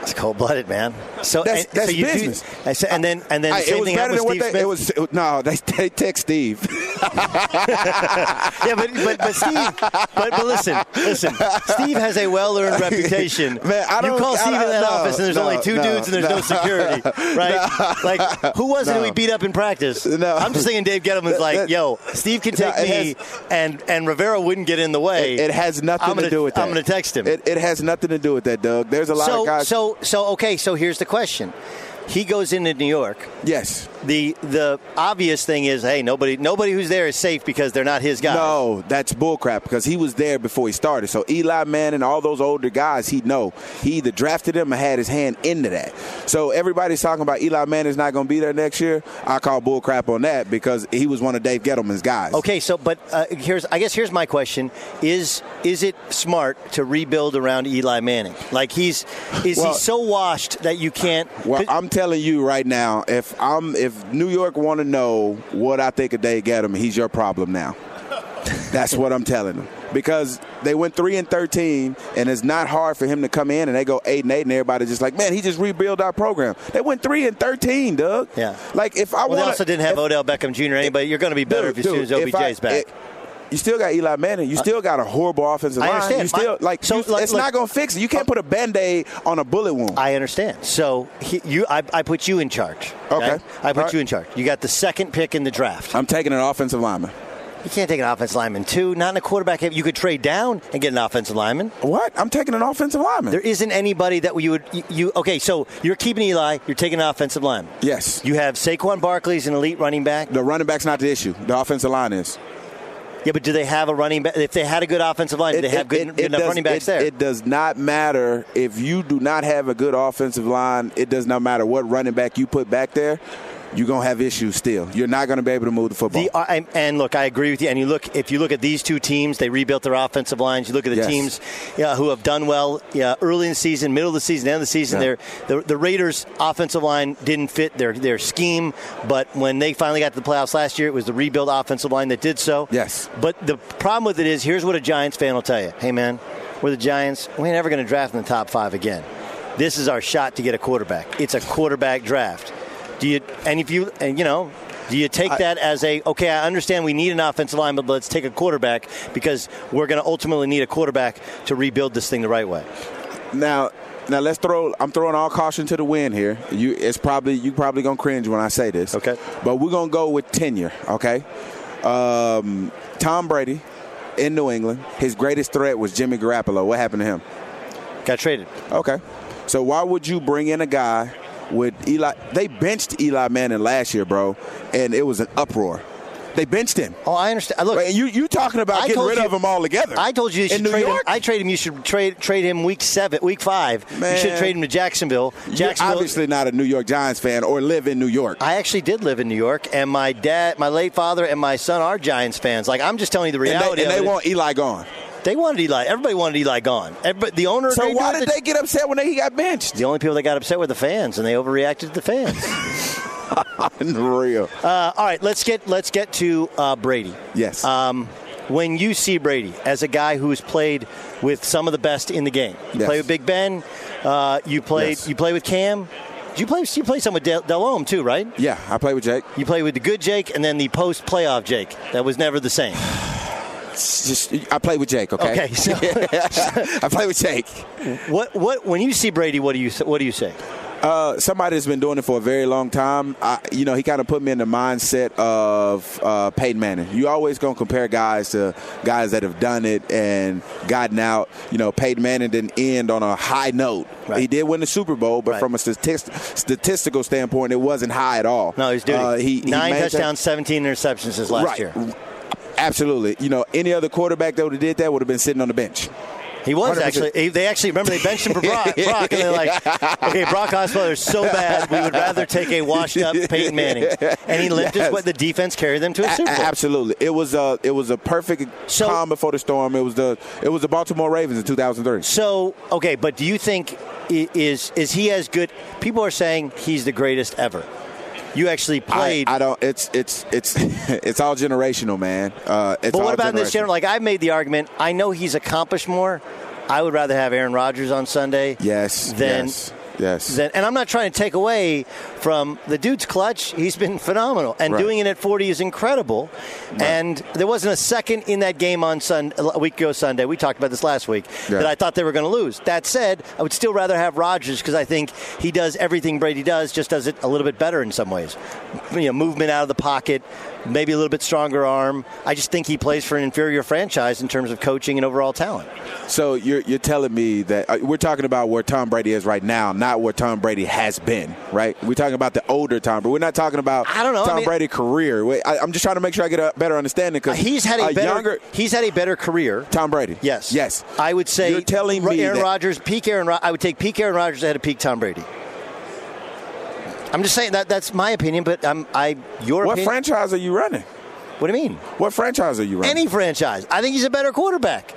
It's cold blooded, man. So That's- and, that's so you do- business. I and then and then I- same it was thing better than with what Steve they. It was no, they, they text Steve. yeah, but, but but Steve, but, but listen, listen. Steve has a well-earned reputation. Man, I you don't- call Steve in that no, office, and there's no, only two no, dudes, and there's no, security, right? Like, who was it who he beat up in practice? No. I'm just thinking Dave Gettleman's like, That- yo, Steve can take me, and and Rivera wouldn't get in the way. It, it has nothing gonna, to do with that. I'm going to text him. It, it has nothing to do with that, Doug. There's a lot so of guys. so so okay. So here's the question. He goes into New York. yes. The the obvious thing is, hey, nobody nobody who's there is safe because they're not his guys. No, that's bullcrap because he was there before he started. So Eli Manning, all those older guys, he know he either drafted him or had his hand into that. So everybody's talking about Eli Manning's not going to be there next year. I call bullcrap on that because he was one of Dave Gettleman's guys. Okay, so but uh, here's I guess here's my question: Is is it smart to rebuild around Eli Manning? Like he's is Well- he so washed that you can't? Well, I'm telling you right now, if I'm if New York want to know what I think of Dave Gettleman, he's your problem now. That's what I'm telling them because they went three and thirteen, and it's not hard for him to come in and they go eight and eight, and everybody just like, man, he just rebuilt our program. They went three and thirteen, Doug. Yeah. Like if I well, want, they also didn't have Odell Beckham Jr. Anybody, you're going to be better dude, if as soon as OBJ's I- back. it- you still got Eli Manning. You still got a horrible offensive line. I understand. You still My- like, so, you- like- it's like- not going to fix it. You can't uh, put a band aid on a bullet wound. I understand. So he, you, I, I put you in charge. Okay. I put right. you in charge. You got the second pick in the draft. I'm taking an offensive lineman. You can't take an offensive lineman too. Not in a quarterback. You could trade down and get an offensive lineman. What? I'm taking an offensive lineman. There isn't anybody that you would you, you okay. So you're keeping Eli. You're taking an offensive lineman. Yes. You have Saquon Barkley's an elite running back. The running back's not the issue. The offensive line is. Yeah, but do they have a running back? If they had a good offensive line, do they have good, good enough does, running backs it- there? It does not matter if you do not have a good offensive line. It does not matter what running back you put back there. You're gonna have issues still. You're not gonna be able to move the football. The, uh, I, and look, I agree with you. And you look, if you look at these two teams, they rebuilt their offensive lines. You look at the Yes. teams yeah, who have done well yeah, early in the season, middle of the season, end of the season. Yeah. The, the Raiders' offensive line didn't fit their their scheme, but when they finally got to the playoffs last year, it was the rebuilt offensive line that did so. Yes. But the problem with it is, here's what a Giants fan will tell you: Hey, man, we're the Giants. We ain't never going to draft in the top five again. This is our shot to get a quarterback. It's a quarterback draft. Do you? And if you, and you know, do you take that as a okay? I understand we need an offensive line, but let's take a quarterback because we're going to ultimately need a quarterback to rebuild this thing the right way. Now, now let's throw. I'm throwing all caution to the wind here. You, it's probably you probably gonna cringe when I say this. Okay. But we're gonna go with tenure. Okay. Um, Tom Brady in New England. His greatest threat was Jimmy Garoppolo. What happened to him? Got traded. Okay. So why would you bring in a guy with Eli? They benched Eli Manning last year, bro, and it was an uproar. They benched him. Oh, I understand. Uh, look, and you you talking about I getting rid you- of him altogether? I told you, you should trade York. him. I trade him. You should trade trade him week seven, week five. You should trade him to Jacksonville. You're Jacksonville. obviously not a New York Giants fan or live in New York. I actually did live in New York, and my dad, my late father, and my son are Giants fans. Like I'm just telling you the and reality. they, and they want Eli gone. They wanted Eli. Everybody wanted Eli gone. Everybody, the owner. So why did it. they get upset when they, he got benched? The only people that got upset were the fans, and they overreacted to the fans. Unreal. uh, all right, let's get let's get to uh, Brady. Yes. Um, when you see Brady as a guy who's played with some of the best in the game, you Yes. play with Big Ben. Uh, you played. Yes. You play with Cam. You play. You play some with Del- Delhomme too, right? yeah, I play with Jake. You play with the good Jake, and then the post playoff Jake. That was never the same. Just I play with Jake. Okay. Okay, so- I play with Jake. What? What? When you see Brady, what do you? What do you say? Uh, somebody that's been doing it for a very long time. I, you know, he kind of put me in the mindset of uh, Peyton Manning. You always gonna compare guys to guys that have done it and gotten out. You know, Peyton Manning didn't end on a high note. Right. He did win the Super Bowl, but Right. from a statist- statistical standpoint, it wasn't high at all. No, he's doing Uh, he, he nine maintained- touchdowns, seventeen interceptions his last right. year. Absolutely. You know, any other quarterback that would have did that would have been sitting on the bench. He was 100%. actually. he- They actually remember they benched him for Brock, Brock and they're like, "Okay, Brock Osweiler is so bad, we would rather take a washed-up Peyton Manning." And he lived Yes. what the defense carried them to a A- Super Bowl. absolutely. It was a it was a perfect So- calm before the storm. It was the it was the Baltimore Ravens in 2003. So, okay, but do you think is is he as good? People are saying he's the greatest ever. You actually played. I don't. It's it's it's it's all generational, man. Uh, it's but what about in this general? Like I've made the argument. I know he's accomplished more. I would rather have Aaron Rodgers on Sunday. Yes. Than yes. Yes. And I'm not trying to take away from the dude's clutch. He's been phenomenal, and Right. doing it at 40 is incredible. And there wasn't a second in that game on Sun a week ago Sunday. We talked about this last week Yeah. that I thought they were going to lose. That said, I would still rather have Rodgers because I think he does everything Brady does, just does it a little bit better in some ways. You know, movement out of the pocket, maybe a little bit stronger arm. I just think he plays for an inferior franchise in terms of coaching and overall talent. So you're you're telling me that uh, we're talking about where Tom Brady is right now, not where Tom Brady has been, right? We're talking about the older Tom, but we're not talking about I don't know, I Tom mean- Brady career. I, I'm just trying to make sure I get a better understanding because He's had a better younger he's had a better career. Tom Brady. Yes. yes. I would say You're telling me Aaron Rodgers, peak Aaron. I would take peak Aaron Rodgers ahead of peak Tom Brady. I'm just saying that that's my opinion, but I'm I your What opinion. franchise are you running? what do you mean? What franchise are you running? Any franchise. I think he's a better quarterback.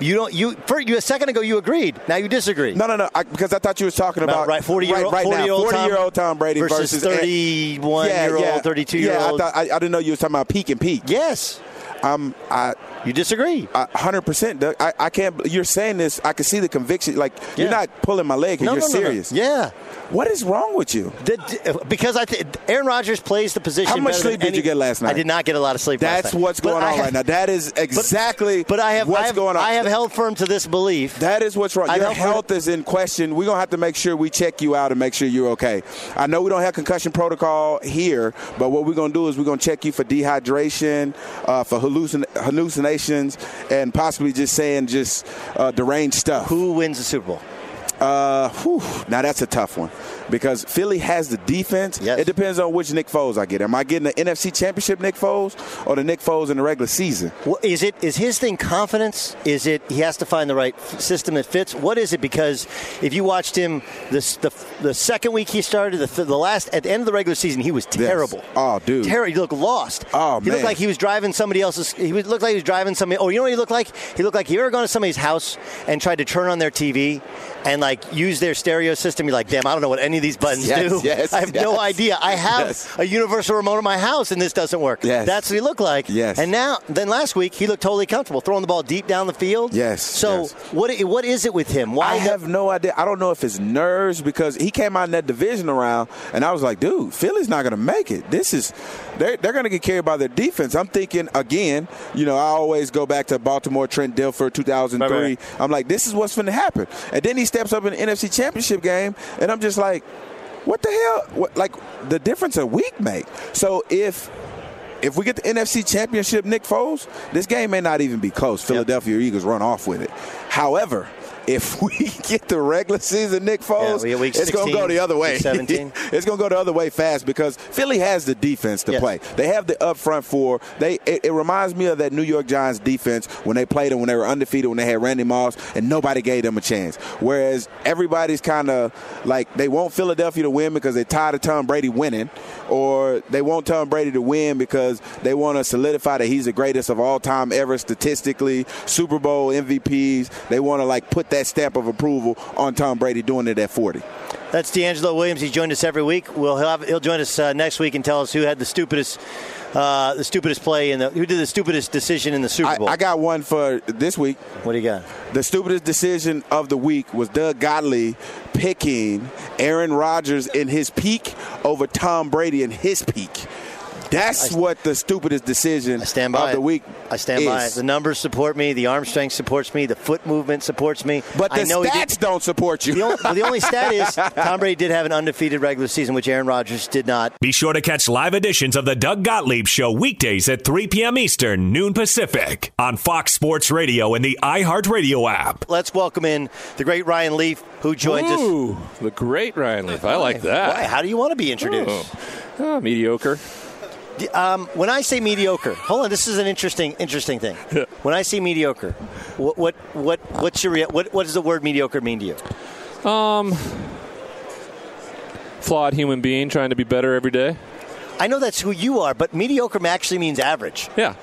You don't. You for you a second ago you agreed. Now you disagree. No, no, no. I, because I thought you was talking About about, right, 40 year old, right 40 now, year old 40 Tom, year old Tom Brady versus versus 31 yeah, year old, yeah, 32 year yeah, old. I, thought, I, I didn't know you was talking about peak and peak. yes. I'm I you disagree. hundred percent, Doug. I, I can't. You're saying this. I can see the conviction. Like Yeah. you're not pulling my leg. No, you're no, no, no. serious. Yeah. What is wrong with you? The- because I th- Aaron Rodgers plays the position. How much sleep did any- you get last night? I did not get a lot of sleep. last That's what's going I on have- right now. That is exactly But I have what's I have, going on. I have held firm to this belief. That is what's wrong. I Your health is in question. We're going to have to make sure we check you out and make sure you're okay. I know we don't have concussion protocol here, but what we're going to do is we're going to check you for dehydration, uh, for hallucin- hallucinations, and possibly just saying just uh, deranged stuff. Who wins the Super Bowl? Uh, whew, now that's a tough one because Philly has the defense. Yes. It depends on which Nick Foles I get. Am I getting the NFC Championship Nick Foles or the Nick Foles in the regular season? Well, is it is his thing confidence? Is it he has to find the right system that fits? What is it? Because if you watched him this the the second week he started, the, the last at the end of the regular season, he was terrible. Oh, dude. Terrible. He looked lost. Oh, he looked like he was driving somebody else's. He looked like he was driving somebody. Oh, you know what he looked like? He looked like you ever gone to somebody's house and tried to turn on their TV and like use their stereo system. You're like, damn, I don't know what any of these buttons Yes, do. yes, I have no idea. I have Yes. a universal remote in my house and this doesn't work. Yes. That's what he looked like. Yes. And now, then last week he looked totally comfortable throwing the ball deep down the field. Yes, So yes. what what is it with him? Why I have no idea. I don't know if it's nerves because he came out in that division around, and I was like, dude, Philly's not going to make it. This is they're they're going to get carried by their defense. I'm thinking again. You know, I always go back to Baltimore, Trent Dilfer, 2003. Right, right. I'm like, this is what's going to happen. And then he steps up in the NFC Championship game, and I'm just like, what the hell? What, like the difference a week make. So if if we get the NFC Championship, Nick Foles, this game may not even be close. Philadelphia Eagles run off with it. However, if we get the regular season Nick Foles, get it's going to go the other way. 17. it's going to go the other way fast because Philly has the defense to Yes. play. They have the up front four. They it, it reminds me of that New York Giants defense when they played them when they were undefeated when they had Randy Moss and nobody gave them a chance. Whereas everybody's kind of like they want Philadelphia to win because they're tired of Tom Brady winning, or they want Tom Brady to win because they want to solidify that he's the greatest of all time ever statistically, Super Bowl MVPs. They want to like put that stamp of approval on Tom Brady doing it at 40. That's DeAngelo Williams. He's joined us every week. We'll he'll, have, he'll join us uh, next week and tell us who had the stupidest uh, the stupidest play in the who did the stupidest decision in the Super Bowl. I got one for this week. what do you got? The stupidest decision of the week was Doug Gottlieb picking Aaron Rodgers in his peak over Tom Brady in his peak. That's I- what the stupidest decision I stand by of the it. week I stand by it. is. The numbers support me. The arm strength supports me. The foot movement supports me. But the I know stats don't support you. The only, well, the only stat is Tom Brady did have an undefeated regular season, which Aaron Rodgers did not. Be sure to catch live editions of the Doug Gottlieb Show weekdays at 3 p.m. Eastern, noon Pacific, on Fox Sports Radio and the iHeartRadio app. Let's welcome in the great Ryan Leaf, who joins us. The great Ryan Leaf. I like that. Why? How do you want to be introduced? Oh, oh mediocre. Um, when I say mediocre, hold on. This is an interesting, interesting thing. When I say mediocre, what, what, what, what's your, what, what does the word mediocre mean to you? Um, flawed human being trying to be better every day. I know that's who you are, but mediocre actually means average. Yeah.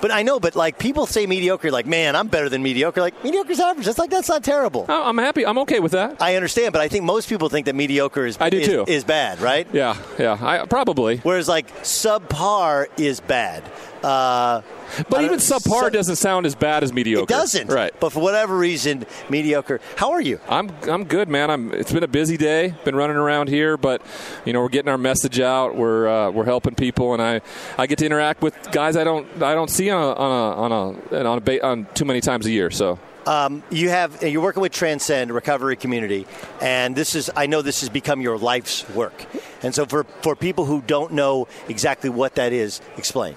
But I know, but like people say mediocre, like man, I'm better than mediocre. Like mediocre's average. That's like that's not terrible. I- I'm happy. I'm okay with that. I understand, but I think most people think that mediocre is I do is, too. is bad, right? Yeah, yeah. I probably. Whereas like subpar is bad. Uh, But even subpar sub- doesn't sound as bad as mediocre. It doesn't. Right. But for whatever reason, mediocre. How are you? I'm I'm good, man. I'm. It's been a busy day. Been running around here, but you know we're getting our message out. We're uh, we're helping people, and I I get to interact with guys I don't I don't see on a on a on a on, a on too many times a year. So Um, you have you're working with Transcend Recovery Community, and this is I know this has become your life's work. And so for for people who don't know exactly what that is, explain.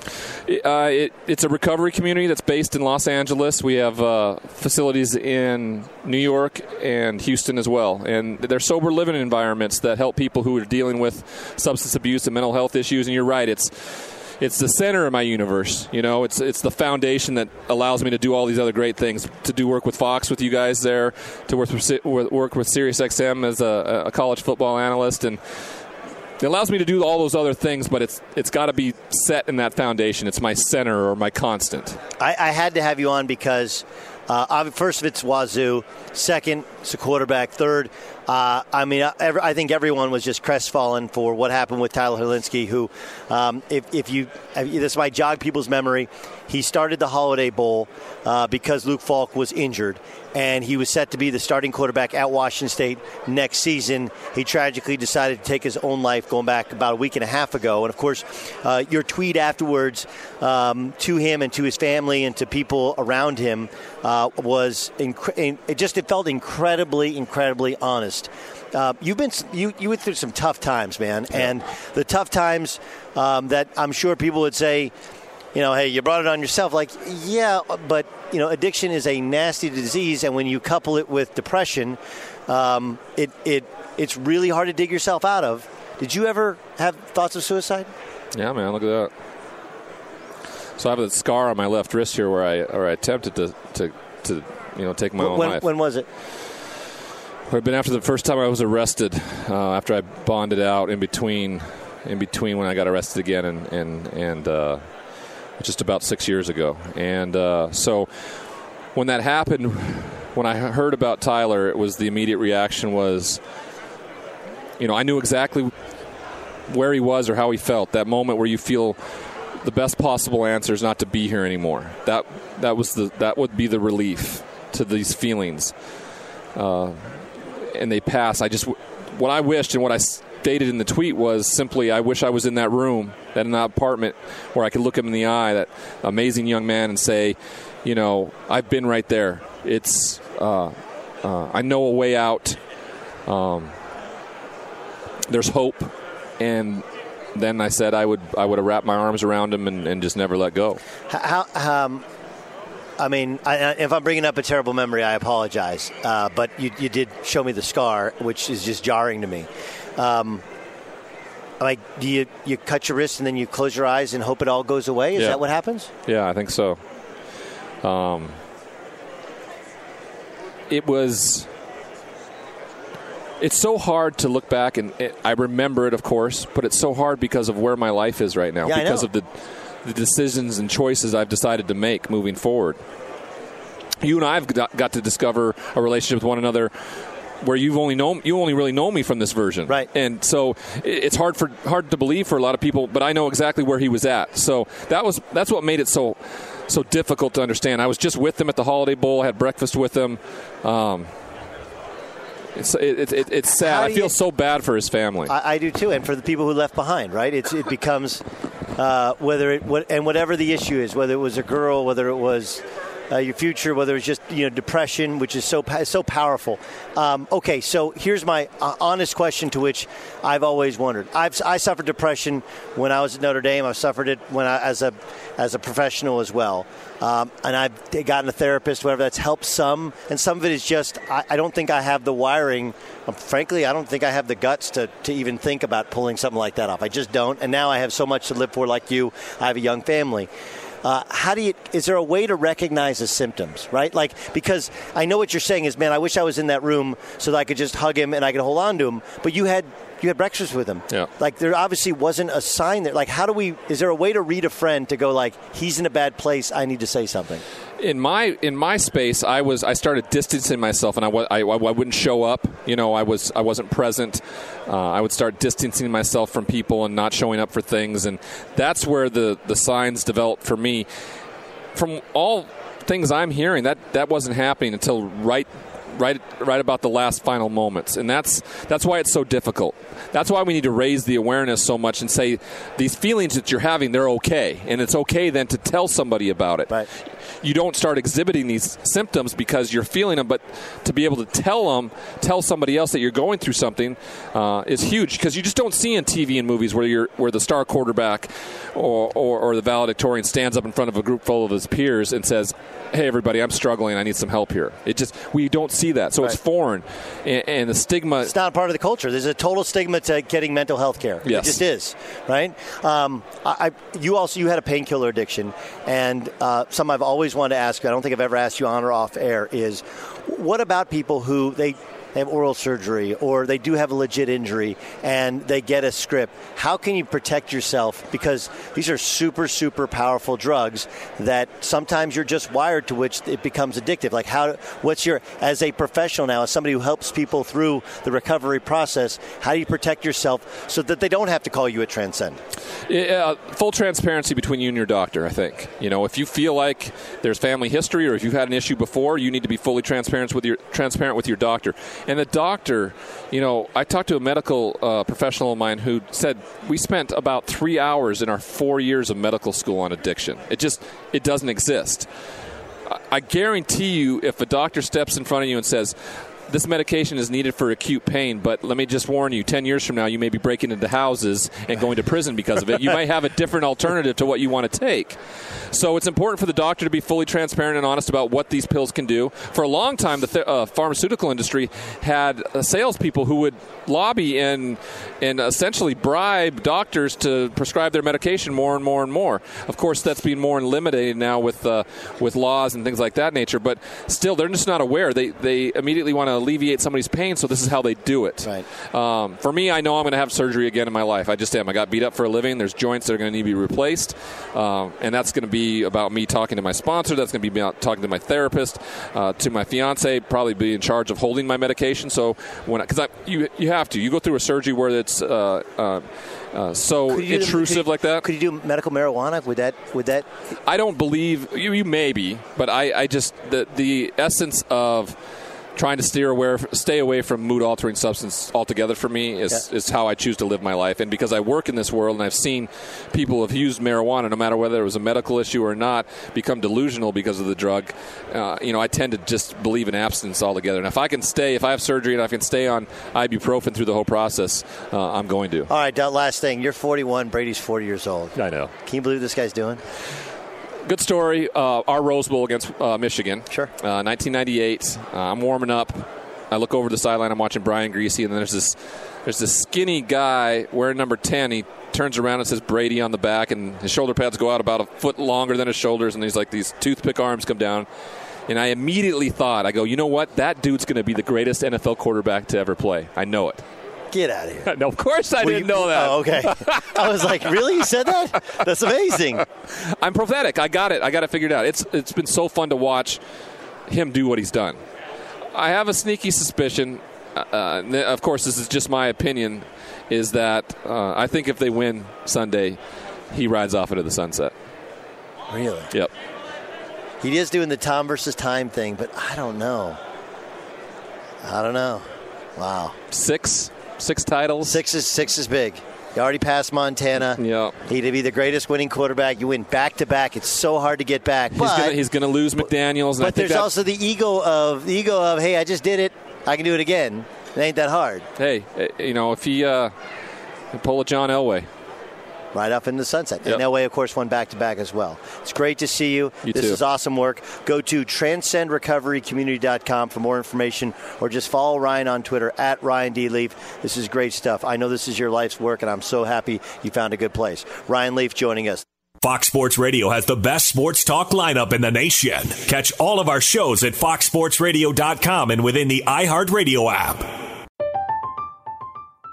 Uh, it, it's a recovery community that's based in Los Angeles. We have uh, facilities in New York and Houston as well. And they're sober living environments that help people who are dealing with substance abuse and mental health issues. And you're right, it's it's the center of my universe. You know, it's it's the foundation that allows me to do all these other great things. To do work with Fox with you guys there, to work with work with SiriusXM as a, a college football analyst, and it allows me to do all those other things. But it's it's got to be set in that foundation. It's my center or my constant. I, I had to have you on because uh, first, it's Wazzu. Second, it's a quarterback. Third, Uh, I mean, I, I, think everyone was just crestfallen for what happened with Tyler Hilinski, who, um, if, if, you, this might jog people's memory, he started the Holiday Bowl uh, because Luke Falk was injured, and he was set to be the starting quarterback at Washington State next season. He tragically decided to take his own life going back about a week and a half ago. And of course, uh, your tweet afterwards um, to him and to his family and to people around him uh, was inc- it just it felt incredibly, incredibly honest. Uh, you've been you you went through some tough times, man, and the tough times um, that I'm sure people would say you know, hey, you brought it on yourself. Like, yeah, but you know, addiction is a nasty disease, and when you couple it with depression, um, it it it's really hard to dig yourself out of. Did you ever have thoughts of suicide? Yeah, man, look at that. So I have a scar on my left wrist here where I where I attempted to to, to you know take my when, own life. When was it? I've been after the first time I was arrested. Uh, after I bonded out in between in between when I got arrested again and and and. Uh, just about six years ago. And uh, so when that happened, when I heard about Tyler, it was the immediate reaction was, you know, I knew exactly where he was or how he felt. That moment where you feel the best possible answer is not to be here anymore. That that was the that would be the relief to these feelings. Uh, and they pass. I just what I wished and what I stated in the tweet was simply, I wish I was in that room, that in that apartment, where I could look him in the eye, that amazing young man, and say, you know, I've been right there. It's, uh, uh, I know a way out. Um, there's hope, and then I said I would, I would have wrapped my arms around him and, and just never let go. How, um, I mean, I, if I'm bringing up a terrible memory, I apologize. Uh, but you, you, did show me the scar, which is just jarring to me. Um, like, do you you cut your wrist and then you close your eyes and hope it all goes away? Is yeah. that what happens? Yeah, I think so. Um, it was. It's so hard to look back, and it, I remember it, of course, but it's so hard because of where my life is right now, yeah, because of the the decisions and choices I've decided to make moving forward. You and I have got to discover a relationship with one another where you've only known you only really know me from this version, right? And so it's hard for hard to believe for a lot of people, but I know exactly where he was at. So that was that's what made it so so difficult to understand. I was just with him at the Holiday Bowl, had breakfast with him. Um, it's it, it, it's sad. I feel you, so bad for his family. I, I, do too, and for the people who left behind. Right? It's it becomes uh, whether it what, and whatever the issue is, whether it was a girl, whether it was uh, your future, whether it's just you know depression, which is so so powerful. Um, okay, so here's my uh, honest question to which I've always wondered. I've I suffered depression when I was at Notre Dame. I suffered it when I, as a as a professional as well. Um, and I've gotten a therapist, whatever that's helped some, and some of it is just I, I don't think I have the wiring. Um, frankly, I don't think I have the guts to, to even think about pulling something like that off. I just don't. And now I have so much to live for, like you. I have a young family. Uh, how do you? Is there a way to recognize the symptoms? Right, like because I know what you're saying is, man, I wish I was in that room so that I could just hug him and I could hold on to him. But you had you had breakfast with him. Yeah. Like there obviously wasn't a sign there. Like how do we? Is there a way to read a friend to go like he's in a bad place? I need to say something in my in my space, I was I started distancing myself, and I, I, I wouldn't show up. You know, I was I wasn't present. Uh, I would start distancing myself from people and not showing up for things, and that's where the the signs developed for me. From all things I'm hearing, that that wasn't happening until right right right about the last final moments. And that's that's why it's so difficult. That's why we need to raise the awareness so much and say these feelings that you're having they're okay. And it's okay then to tell somebody about it. Right. You don't start exhibiting these symptoms because you're feeling them, but to be able to tell them, tell somebody else that you're going through something uh, is huge. Because you just don't see in TV and movies where you're where the star quarterback or, or, or the valedictorian stands up in front of a group full of his peers and says, "Hey, everybody, I'm struggling. I need some help here." It just we don't see that, so right. it's foreign, and, and, the stigma. It's not a part of the culture. There's a total stigma to getting mental health care. Yes. it just is, right? Um, I, you also you had a painkiller addiction, and uh, some I've always wanted to ask you. I don't think I've ever asked you on or off air. Is what about people who they they have oral surgery or they do have a legit injury and they get a script, how can you protect yourself? Because these are super, super powerful drugs that sometimes you're just wired to which it becomes addictive. Like, how, what's your, as a professional now, as somebody who helps people through the recovery process, how do you protect yourself so that they don't have to call you a transcend? Yeah, full transparency between you and your doctor, I think. You know, if you feel like there's family history or if you've had an issue before, you need to be fully transparent with your transparent with your doctor. And the doctor, you know, I talked to a medical uh, professional of mine who said we spent about three hours in our four years of medical school on addiction. It just it doesn't exist. I guarantee you, if a doctor steps in front of you and says, this medication is needed for acute pain, but let me just warn you 10 years from now, you may be breaking into houses and going to prison because of it. You might have a different alternative to what you want to take. So it's important for the doctor to be fully transparent and honest about what these pills can do. For a long time, the th- uh, pharmaceutical industry had uh, salespeople who would lobby and, and essentially bribe doctors to prescribe their medication more and more and more. Of course, that's being more eliminated now with, uh, with laws and things like that nature, but still, they're just not aware. They, they immediately want to alleviate somebody's pain, so this is how they do it. Right. Um, for me, I know I'm going to have surgery again in my life. I just am. I got beat up for a living. There's joints that are going to need to be replaced, um, and that's going to be about me talking to my sponsor. That's going to be about talking to my therapist, uh, to my fiance, probably be in charge of holding my medication. So when because you you have to you go through a surgery where it's. Uh, uh, uh, so intrusive do, like that. Could you do medical marijuana? Would that? Would that? I don't believe you. You maybe, but I, I just the the essence of trying to steer away, stay away from mood altering substance altogether for me is, yeah. is how I choose to live my life. And because I work in this world and I've seen people have used marijuana, no matter whether it was a medical issue or not, become delusional because of the drug, uh, you know, I tend to just believe in abstinence altogether. And if I can stay, if I have surgery and I can stay on ibuprofen through the whole process, uh, I'm going to. All right, last thing. You're 41, Brady's 40 years old. I know. Can you believe this guy's doing? Good story. Uh, our Rose Bowl against uh, Michigan. Sure. Uh, 1998. Uh, I'm warming up. I look over the sideline. I'm watching Brian Griese, and then there's this there's this skinny guy wearing number 10. He turns around and says Brady on the back, and his shoulder pads go out about a foot longer than his shoulders, and he's like these toothpick arms come down. And I immediately thought, I go, you know what? That dude's going to be the greatest NFL quarterback to ever play. I know it. Get out of here. No, of course I didn't you, know that. Oh, okay. I was like, really? You said that? That's amazing. I'm prophetic. I got it. I got it figured out. It's It's been so fun to watch him do what he's done. I have a sneaky suspicion. Uh, uh of course, this is just my opinion. Is that uh, I think if they win Sunday, he rides off into the sunset. Really? Yep. He is doing the Tom versus time thing, but I don't know. I don't know. Wow. Six six titles. Six is six is big. You already passed Montana. Yeah. He'd be the greatest winning quarterback. You win back to back. It's so hard to get back. He's going to lose McDaniels. but there's also the ego of the ego of hey, I just did it. I can do it again. It ain't that hard. Hey, eh, you know if he uh, pull a John Elway, right up in the sunset. Yep. And Elway, of course, won back to back as well. It's great to see you. you this too. is awesome work. Go to transcendrecoverycommunity.com for more information or just follow Ryan on Twitter at Ryan D. Leaf. This is great stuff. I know this is your life's work, and I'm so happy you found a good place. Ryan Leaf joining us. Fox Sports Radio has the best sports talk lineup in the nation. Catch all of our shows at foxsportsradio.com and within the iHeartRadio app.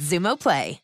Xumo Play.